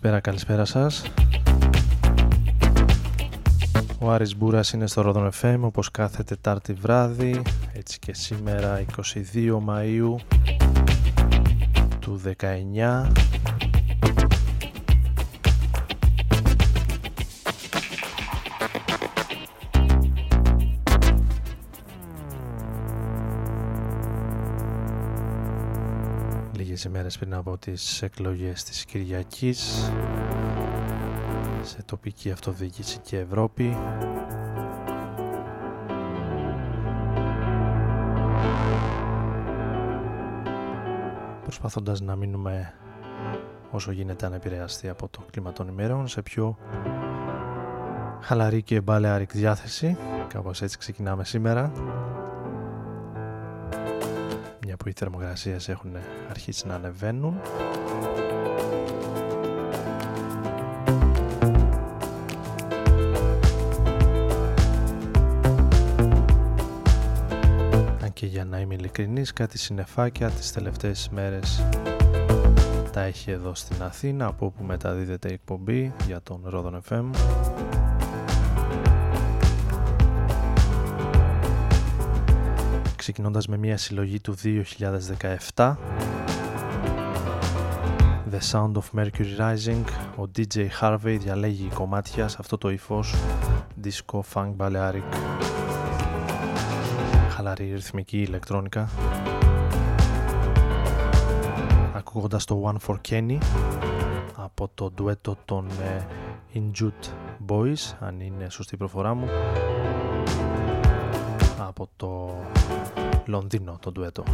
Καλησπέρα, καλησπέρα σας. Ο Άρης Μπούρας είναι στο Ρόδον FM όπως κάθε Τετάρτη βράδυ, έτσι και σήμερα 22 Μαΐου του 19. Λίγες ημέρες πριν από τις εκλογές της Κυριακής σε τοπική αυτοδιοίκηση και Ευρώπη. Προσπαθώντας να μείνουμε όσο γίνεται ανεπηρεαστεί από το κλίμα των ημερών σε πιο χαλαρή και μπαλεάρικ διάθεση κάπως έτσι ξεκινάμε σήμερα. μια που οι θερμοκρασίες έχουν αρχίσει να ανεβαίνουν. Αν και για να είμαι ειλικρινής κάτι συννεφάκια τις τελευταίες μέρες τα έχει εδώ στην Αθήνα από όπου μεταδίδεται η εκπομπή για τον Ρόδον FM ξεκινώντας με μια συλλογή του 2017 The Sound of Mercury Rising ο DJ Harvey διαλέγει κομμάτια σε αυτό το ύφος disco, funk, balearic. Χαλαρή ρυθμική ηλεκτρόνικα. Ακούγοντας το One for Kenny από το ντουέτο των ε, Injut Boys αν είναι σωστή η προφορά μου από το Λονδίνο το ντουέτο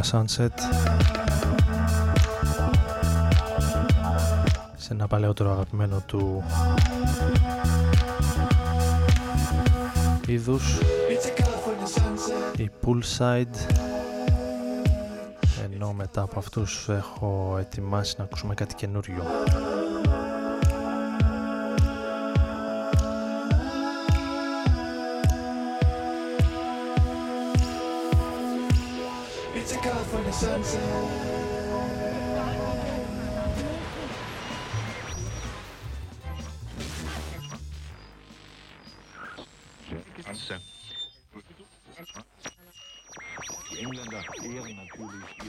California Sunset. Σε ένα παλαιότερο αγαπημένο του είδους η Poolside. Ενώ μετά από αυτούς έχω ετοιμάσει να ακούσουμε κάτι καινούριο sense. So. Die Engländer ehren natürlich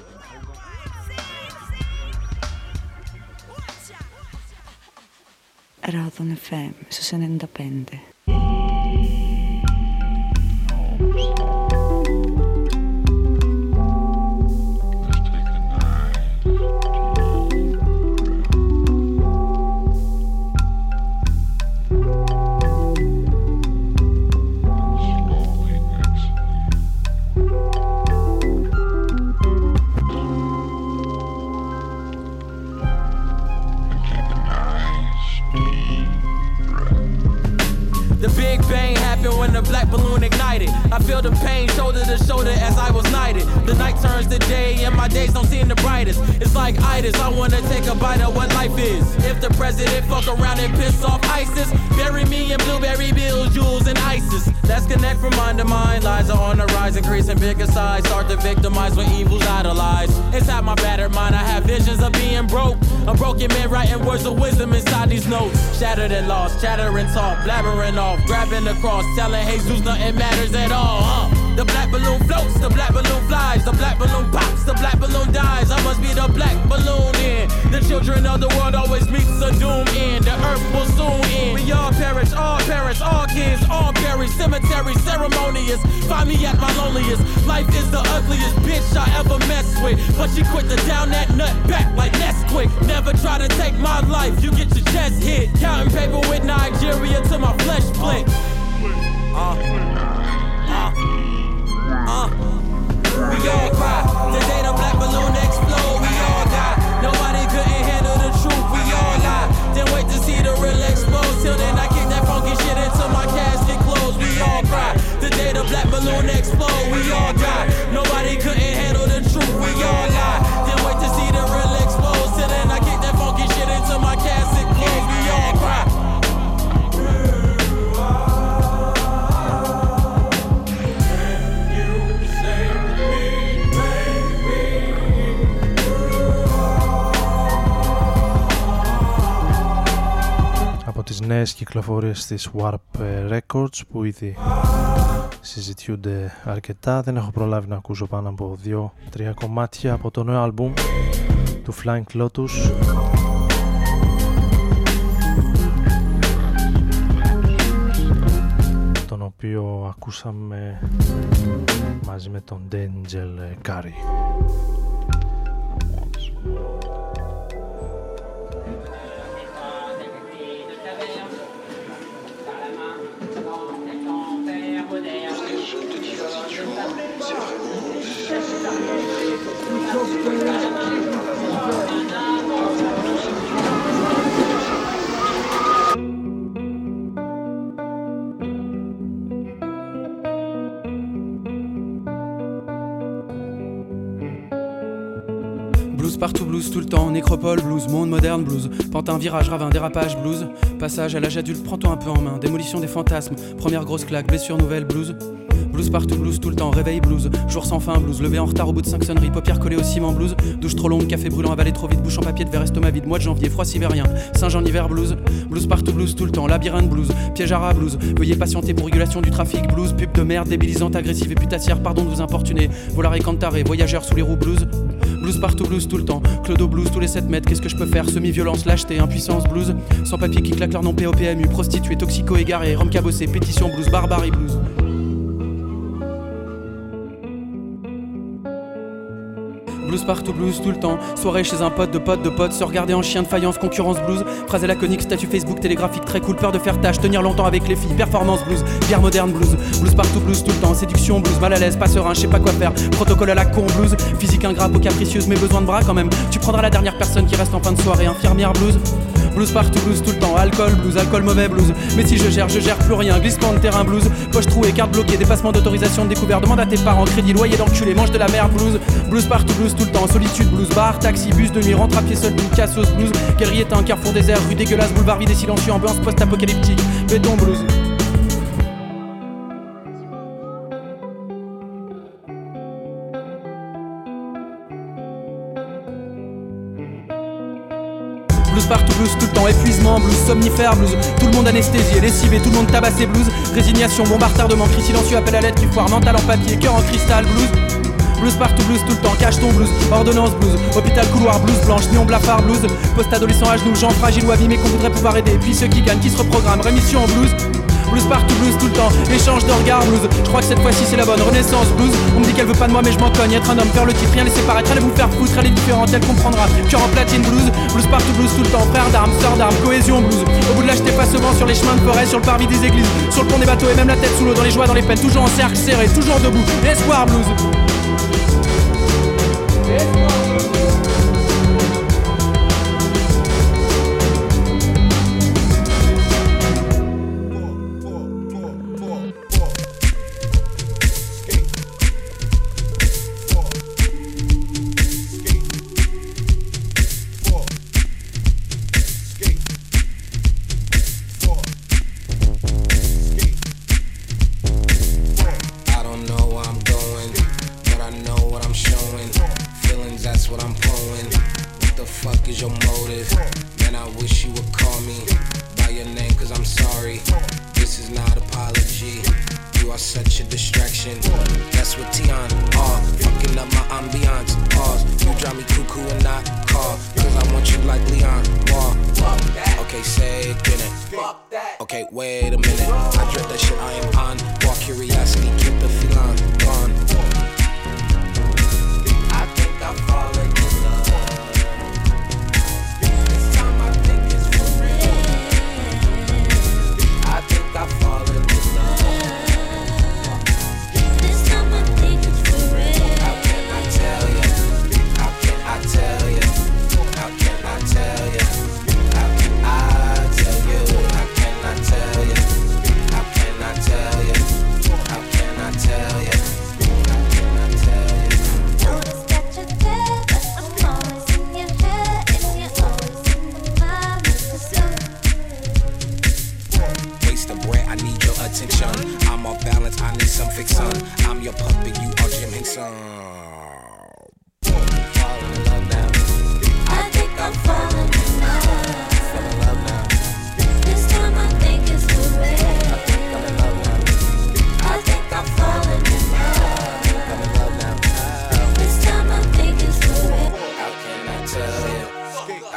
black balloon ignited. I feel the pain shoulder to shoulder as I was knighted. The night turns to day and my days don't seem the brightest. It's like itis, I wanna take a bite of what life is. If the president fuck around and piss off ISIS, bury me in blueberry bills, jewels, and ISIS. Let's connect from mind to mind. Lies are on the rise, increasing bigger size. Start to victimize when evil's idolized. Inside my battered mind, I have visions of being broke. A broken man writing words of wisdom inside these notes. Shattered and lost, chattering talk, blabbering off, grabbing the cross, telling hate Nothing matters at all. Huh? The black balloon floats, the black balloon flies, the black balloon pops, the black balloon dies. I must be the black balloon in. The children of the world always meets a doom in. The earth will soon end. We all perish, all parents, all kids, all buried. Cemetery ceremonious. Find me at my loneliest. Life is the ugliest bitch I ever messed with. But she quit to down that nut back like Nesquik. Never try to take my life, you get your chest hit. Counting paper with Nigeria till my flesh split. Uh, uh, uh. We all cry. The day the black balloon explode, we all die. Nobody couldn't handle the truth, we all lie. Then wait to see the real explode. Till then, I kick that funky shit until my casket closed. We all cry. The day the black balloon explode, we all die. Nobody couldn't νέες κυκλοφορίες της Warp Records που ήδη συζητιούνται αρκετά. Δεν έχω προλάβει να ακούσω πάνω από 2-3 κομμάτια από το νέο άλμπουμ του Flying Lotus. Τον οποίο ακούσαμε μαζί με τον Dangel Curry partout, blues tout le temps, nécropole, blues, monde moderne, blues, pantin, virage, ravin, dérapage, blues, passage à l'âge adulte, prends-toi un peu en main, démolition des fantasmes, première grosse claque, blessure nouvelle, blues. Blues partout, blues tout le temps, réveil blues, jour sans fin blues, levé en retard au bout de 5 sonneries, paupières collées au ciment blues, douche trop longue, café brûlant, avalé trop vite, bouche en papier de verre, estomac vide, mois de janvier, froid sibérien, Saint-Jean hiver blues, blues partout, blues tout le temps, labyrinthe blues, piège à rat blues, veuillez patienter pour régulation du trafic blues, pub de merde, débilisante, agressive et putassière, pardon de vous importuner, volare et cantaré, voyageurs sous les roues blues, Blues partout, blues tout le temps. Clodo blues tous les 7 mètres. Qu'est-ce que je peux faire? Semi-violence, lâcheté, impuissance, blues. Sans papier qui claque leur nom POPMU. Prostituée, toxico, égaré, rhum cabossé, pétition, blues, barbarie, blues. Blues partout, blues tout le temps. Soirée chez un pote de pote de pote, se regarder en chien de faïence, concurrence blues. Phrase laconique, statut Facebook, télégraphique, très cool, peur de faire tâche, tenir longtemps avec les filles, performance blues, bière moderne blues. Blues partout, blues tout le temps, séduction blues, mal à l'aise, pas serein, je sais pas quoi faire. Protocole à la con blues, physique ingrat, peau capricieuse, mais besoin de bras quand même. Tu prendras la dernière personne qui reste en fin de soirée, infirmière blues. Blues partout, blues tout le temps, alcool, blues, alcool mauvais, blues. Mais si je gère, je gère plus rien, glissement de terrain, blues. Poche trouée, carte bloquée, dépassement d'autorisation de découvert, demande à tes parents, crédit, loyer d'enculé, mange de la merde, blues. Blues partout, blues tout le temps, solitude, blues, bar, taxi, bus de nuit, rentre à pied seul, blues, cassos, blues. Galerie est un carrefour désert, rue dégueulasse, boulevard vide et silencieux, ambiance post-apocalyptique, béton, blues. Blues partout, blues tout le temps, épuisement, blues somnifère, blues, tout le monde anesthésié, lessivé, tout le monde tabassé, blues, résignation, bombardement, cri silencieux, appel à l'aide qui foire, mental en papier, cœur en cristal, blues. Blues partout, blues tout le temps, cache ton blues, ordonnance blues, hôpital couloir blues blanche, néon blafard blues, post-adolescent à genoux, gens fragiles ou abîmés qu'on voudrait pouvoir aider, puis ceux qui gagnent, qui se reprogramment, rémission en blues. Blues partout, blues tout le temps, échange de regards, blues. Je crois que cette fois-ci c'est la bonne renaissance, blues. On me dit qu'elle veut pas de moi, mais je m'en cogne. Être un homme, faire le titre, rien laisser paraître, allez vous faire foutre, elle est différente, elle comprendra. Cœur en platine, blues, blues partout, blues tout le temps. Frère d'armes, sœur d'armes, cohésion, blues. Au bout de l'âge, pas souvent sur les chemins de forêt, sur le parvis des églises, sur le pont des bateaux et même la tête sous l'eau, dans les joies, dans les peines, toujours en cercle serré, toujours debout. Espoir, blues.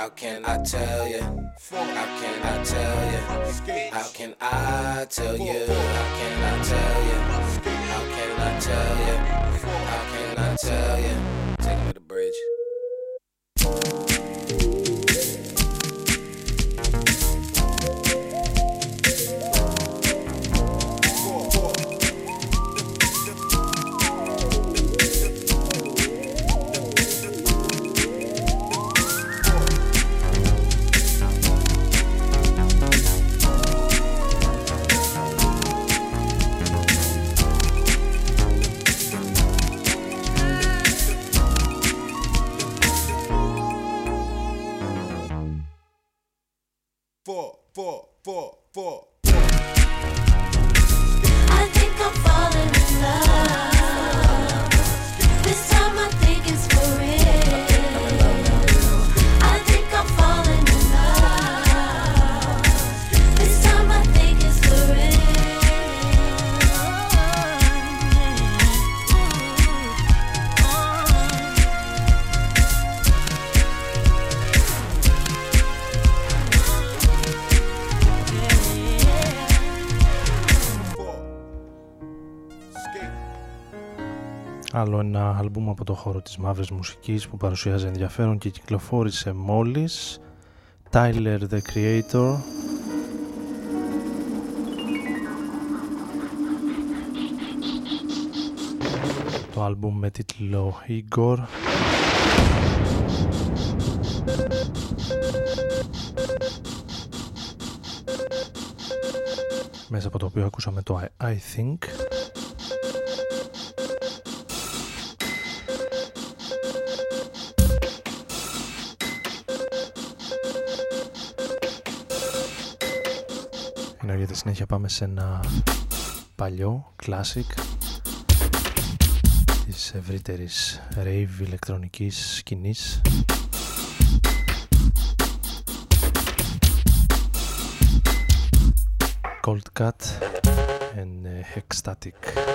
How can I tell you? How can I tell you? How can I tell you? How can I tell you? How can I tell you? How can I tell you? Take me to the bridge. Ένα άλμπουμ από το χώρο της μαύρης μουσικής που παρουσιάζει ενδιαφέρον και κυκλοφόρησε μόλις. Tyler the Creator. Το άλμπουμ με τίτλο Igor. Μέσα από το οποίο ακούσαμε το I, I Think ενώ για τη συνέχεια πάμε σε ένα παλιό classic της ευρύτερης rave ηλεκτρονικής σκηνής. Cold Cut and uh,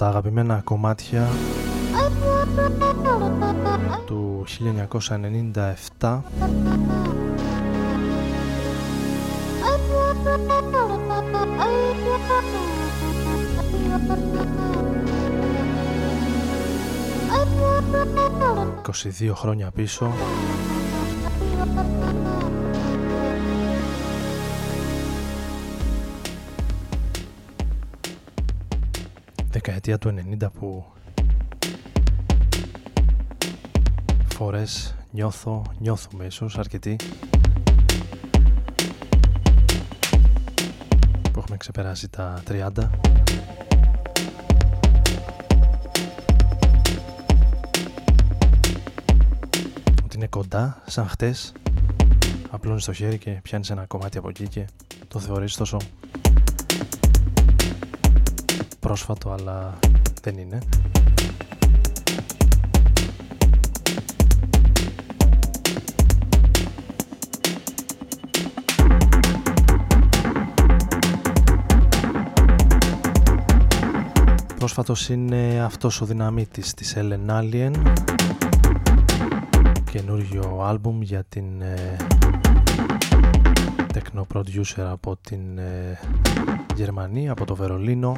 τα αγαπημένα κομμάτια του 1997 22 χρόνια πίσω δεκαετία του 90 που φορές νιώθω, νιώθουμε ίσως αρκετοί που έχουμε ξεπεράσει τα 30 ότι είναι κοντά σαν χτες. Απλώνεις το χέρι και πιάνεις ένα κομμάτι από εκεί και το θεωρείς τόσο πρόσφατο αλλά δεν είναι. Πρόσφατος είναι αυτός ο δυναμίτης της Ellen Alien καινούργιο άλμπουμ για την ε, techno producer από την ε, Γερμανία, από το Βερολίνο.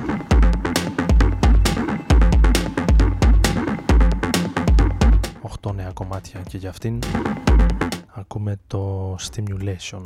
Οχτώ νέα κομμάτια και για αυτήν. Ακούμε το Stimulation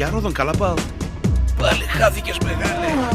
Γιαρο ρόδον καλά πάω. Πάλι χάθηκες μεγάλε.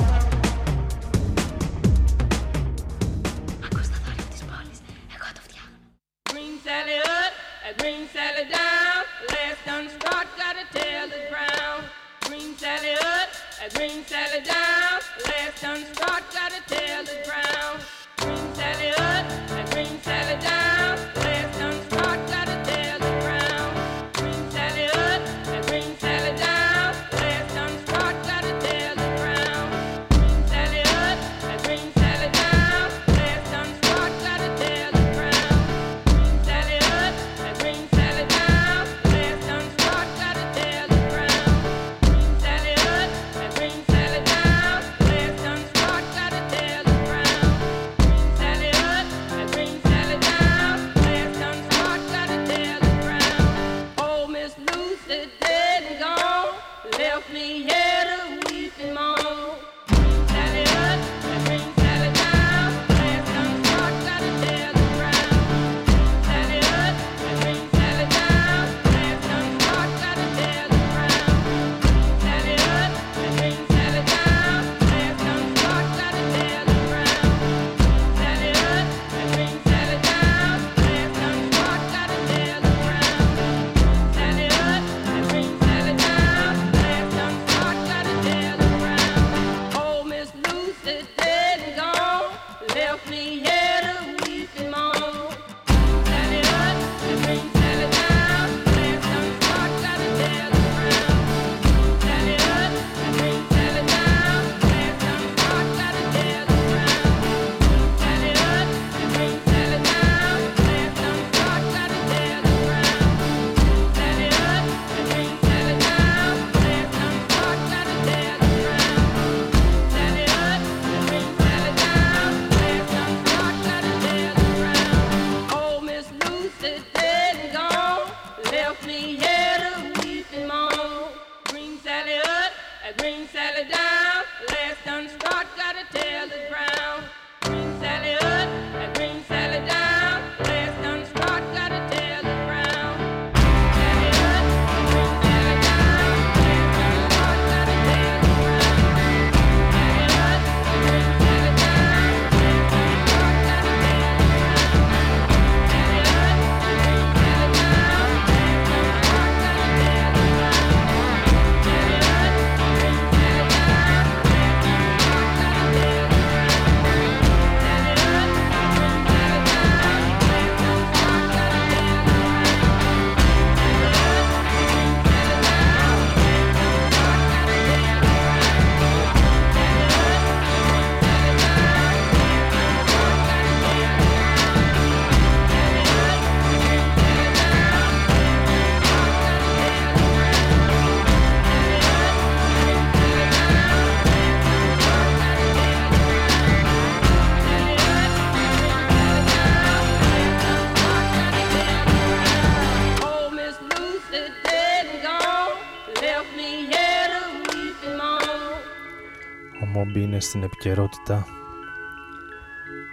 στην επικαιρότητα.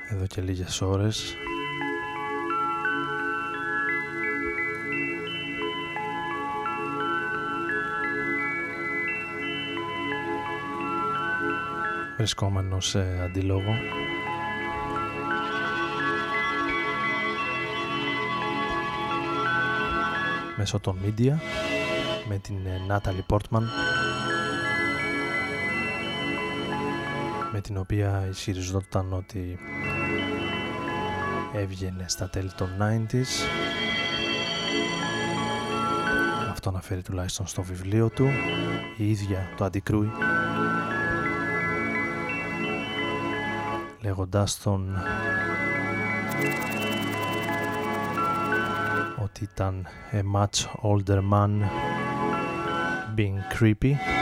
Εδώ και λίγες ώρες. Βρισκόμενο σε αντίλογο μέσω των media με την ε, Νάταλι Πόρτμαν την οποία ισχυριζόταν ότι έβγαινε στα τέλη των 90s αυτό αναφέρει τουλάχιστον στο βιβλίο του. Η ίδια το αντικρούει. Λέγοντάς τον ότι ήταν a much older man being creepy.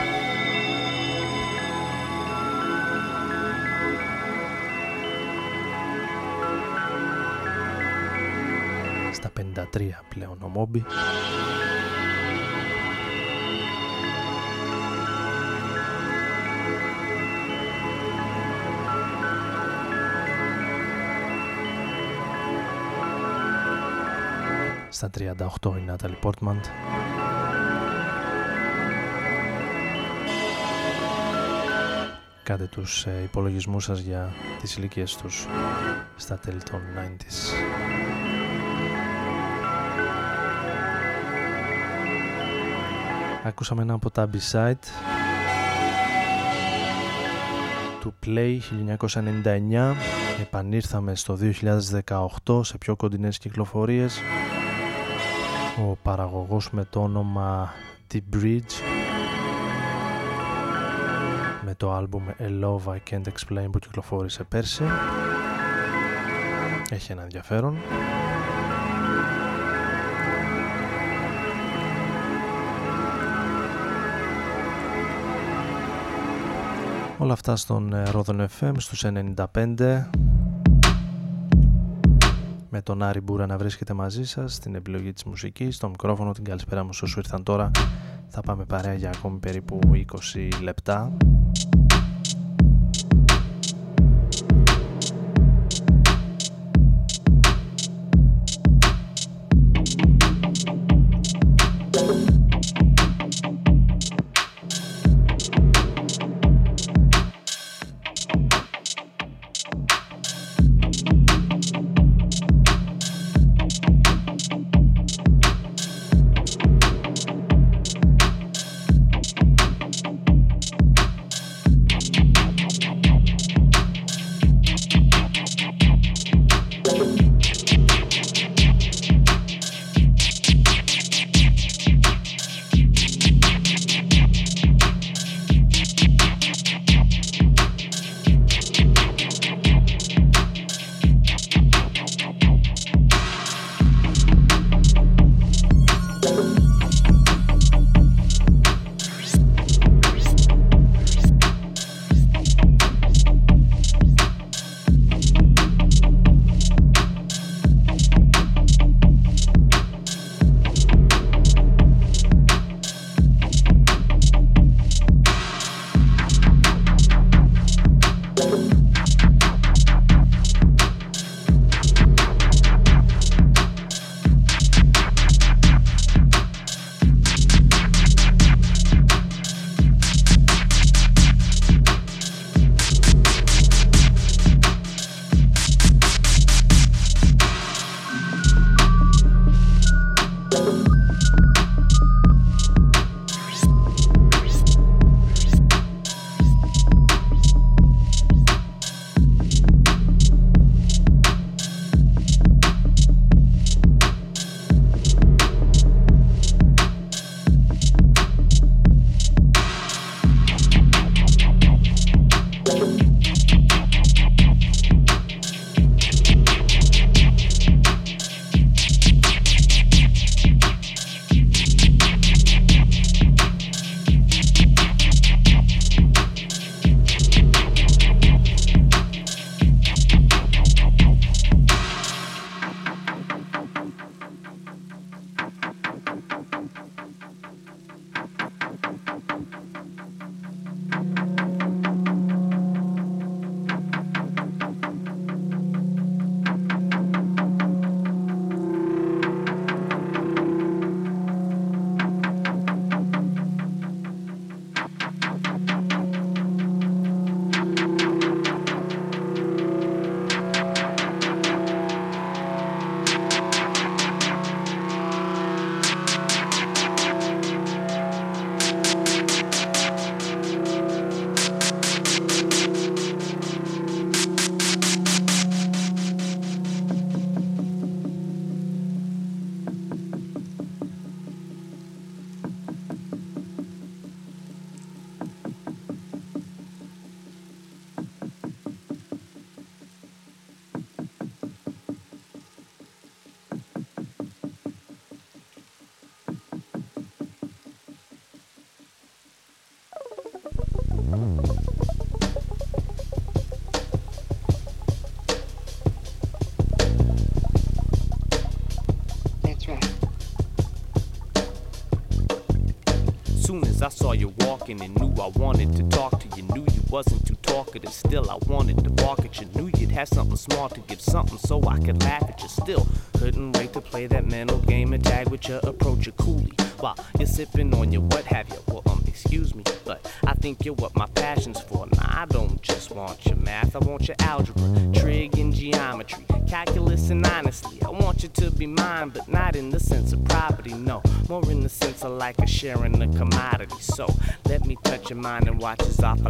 τρία πλέον ο Μόμπι. Στα 38 η Νάταλι Πόρτμαντ. Κάντε τους ε, υπολογισμούς σας για τις ηλικίες τους στα τέλη των 90's. Ακούσαμε ένα από τα B-side του Play 1999 επανήρθαμε στο 2018 σε πιο κοντινές κυκλοφορίες. Ο παραγωγός με το όνομα The Bridge. Με το άλμπουμ A Love I Can't Explain που κυκλοφόρησε πέρσι. Έχει ένα ενδιαφέρον Όλα αυτά στον ε, Ρόδον FM στους 95 με τον Άρη Μπούρα να βρίσκεται μαζί σας στην επιλογή της μουσικής, στο μικρόφωνο, την καλησπέρα μου όσους ήρθαν τώρα. Θα πάμε παρέα για ακόμη περίπου 20 λεπτά and knew I wanted to talk to you. Knew you wasn't too talkative, still I wanted to bark at you. Knew you'd have something small to give something so I could laugh at you. Still couldn't wait to play that man watches off a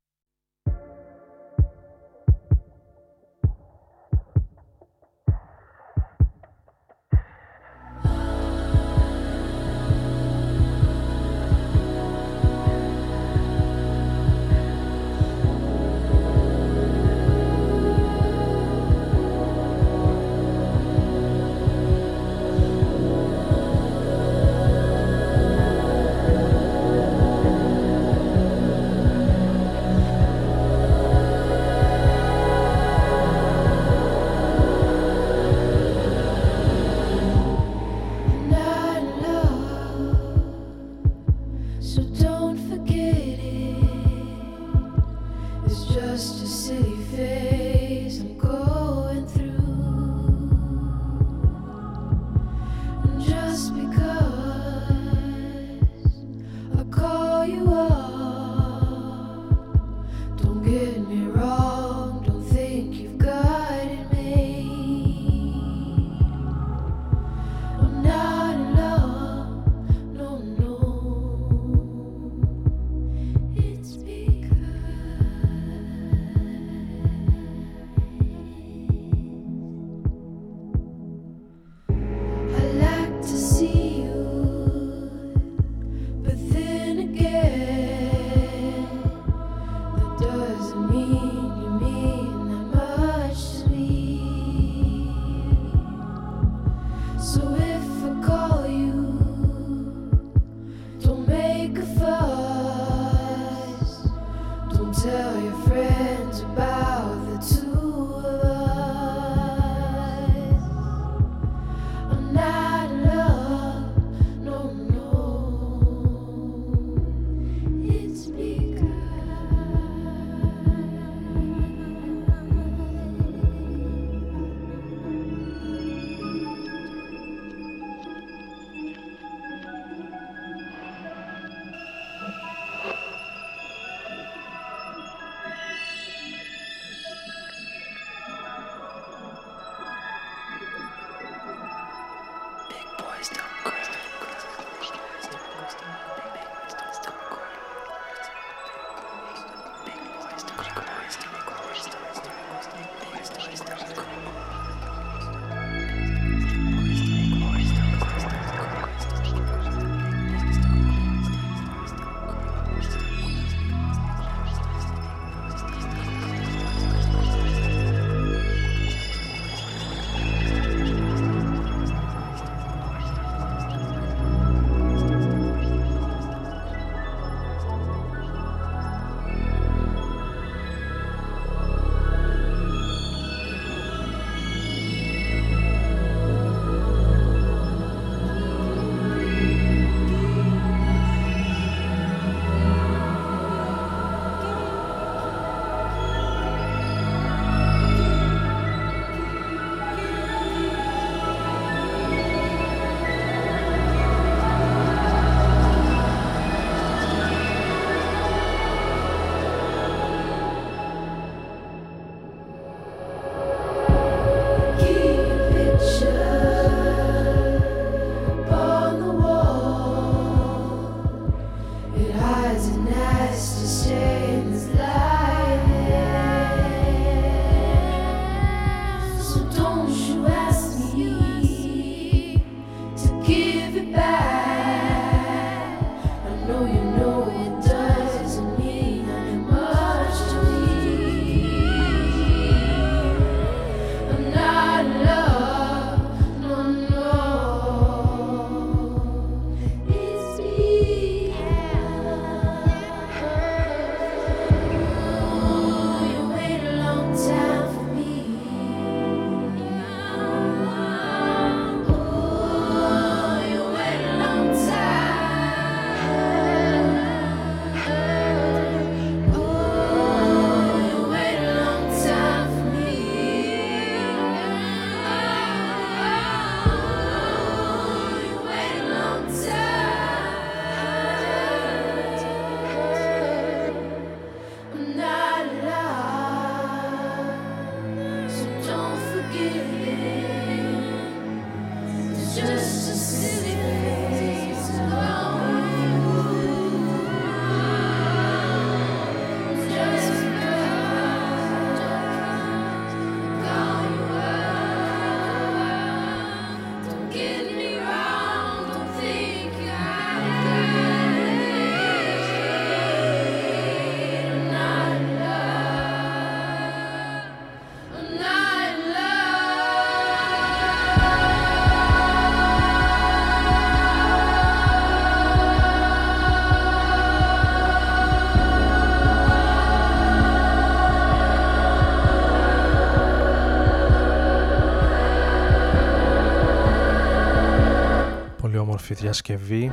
διασκευή.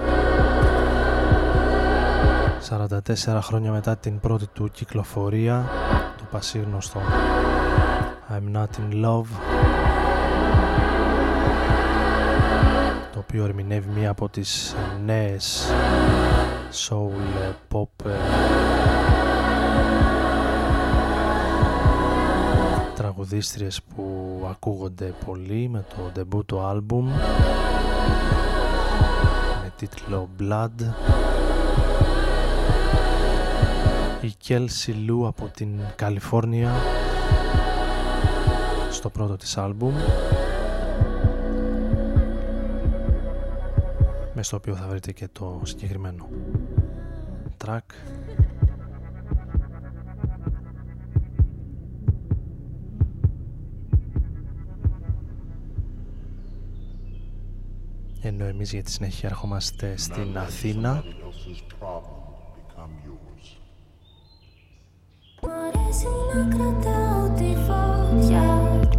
44 χρόνια μετά την πρώτη του κυκλοφορία το πασίγνωστο. I'm Not In Love. Το οποίο ερμηνεύει μία από τις νέες soul pop. Ε, τραγουδίστριες που ακούγονται πολύ με το debut του άλμπουμ με τίτλο Blood. Η Kelsey Lou από την Καλιφόρνια. Στο πρώτο της άλμπουμ. Με στο οποίο θα βρείτε και το συγκεκριμένο track ενώ εμείς για τη συνέχεια ερχόμαστε στην Αθήνα.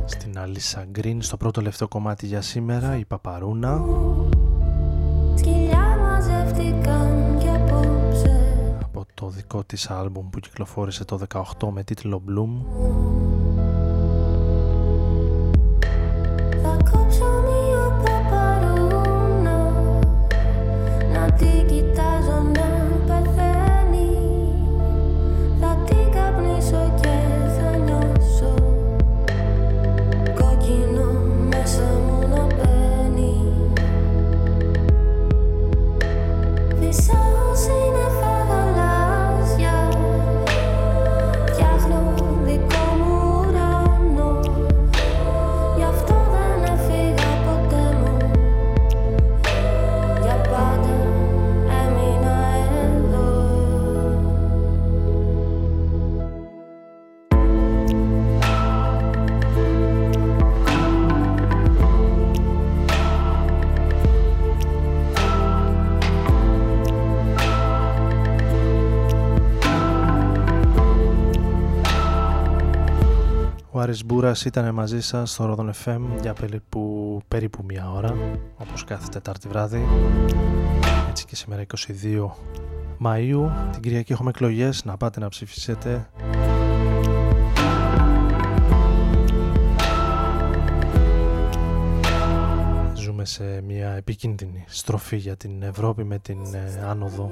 Στην Αλίσσα Γκριν στο πρώτο λεπτό κομμάτι για σήμερα η Παπαρούνα. Από το δικό της άλμπουμ που κυκλοφόρησε το 18 με τίτλο Bloom Ο Άρης Μπούρας ήταν μαζί σας στο Rodon FM για περίπου, περίπου μία ώρα όπως κάθε Τετάρτη βράδυ. Έτσι και σήμερα 22 Μαΐου την Κυριακή έχουμε εκλογές να πάτε να ψηφίσετε. Ζούμε σε μια επικίνδυνη στροφή για την Ευρώπη με την ε, άνοδο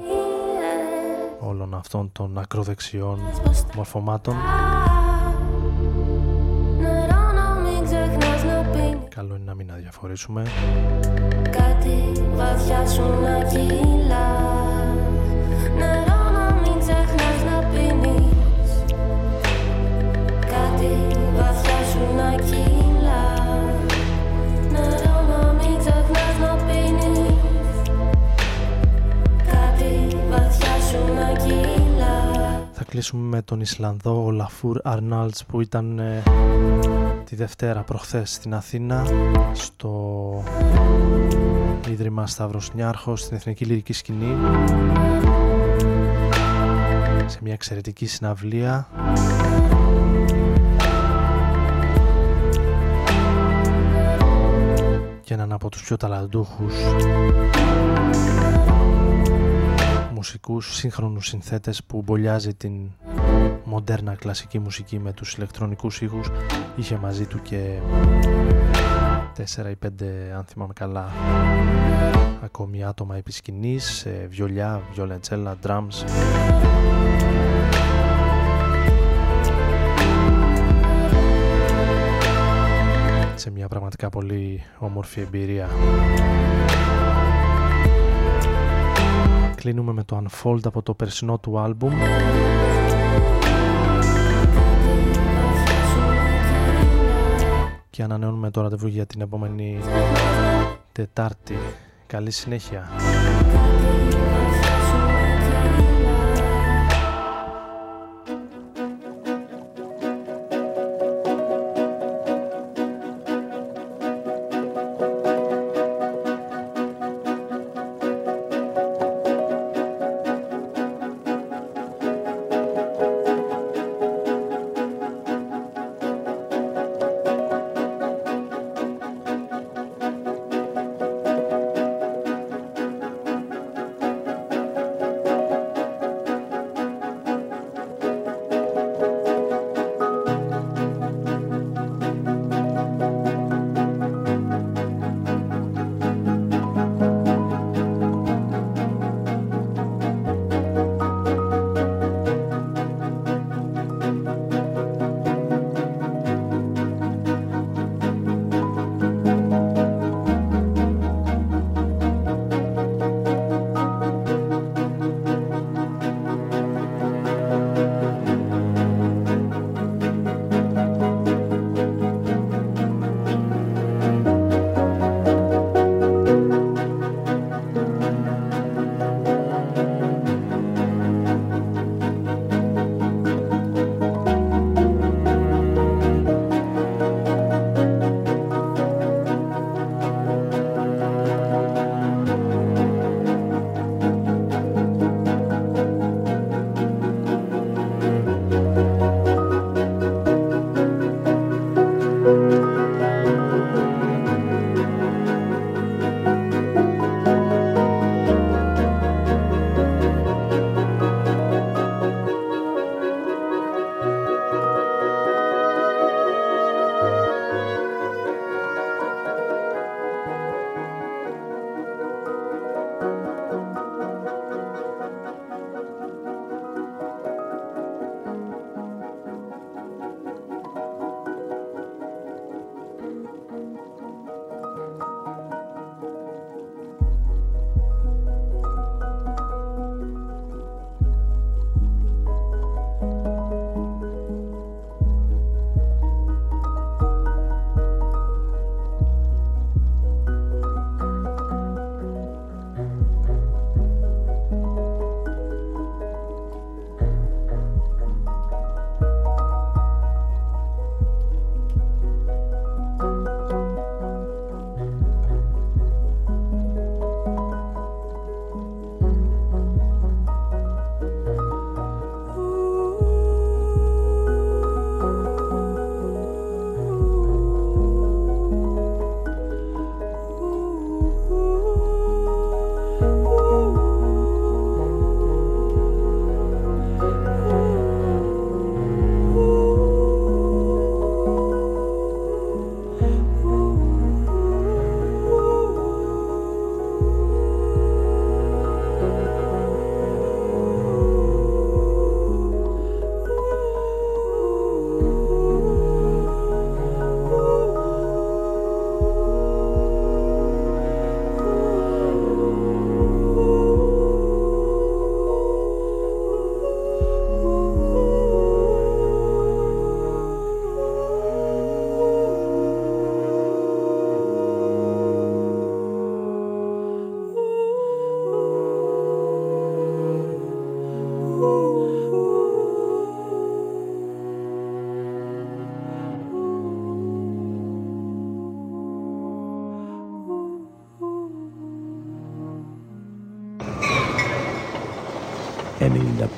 όλων αυτών των ακροδεξιών μορφωμάτων να μην αδιαφορήσουμε. Κάτι βαθιά σου να κυλά Νερό να μην ξεχνάς να πίνεις. Κάτι βαθιά σου να κυλά Νερό να μην ξεχνάς να πίνεις. Κάτι βαθιά σου να κυλά Θα κλείσουμε με τον Ισλανδό ο Λαφούρ Αρνάλτς που ήταν ε, τη Δευτέρα προχθές στην Αθήνα στο Ίδρυμα Σταύρος Νιάρχος στην Εθνική Λυρική Σκηνή. Σε μια εξαιρετική συναυλία. Και έναν από τους πιο ταλαντούχους μουσικούς σύγχρονους συνθέτες που μπολιάζει την μοντέρνα κλασική μουσική με τους ηλεκτρονικούς ήχους. Είχε μαζί του και 4 ή 5 αν θυμάμαι καλά ακόμη άτομα επί σκηνής, ε, βιολιά, βιολεντσέλα, drums. Σε μια πραγματικά πολύ όμορφη εμπειρία. Κλείνουμε με το Unfold από το περσινό του άλμπουμ και ανανεώνουμε το ραντεβού για την επόμενη Τετάρτη. Καλή συνέχεια.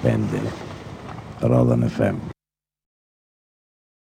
95 Ρόδον FM.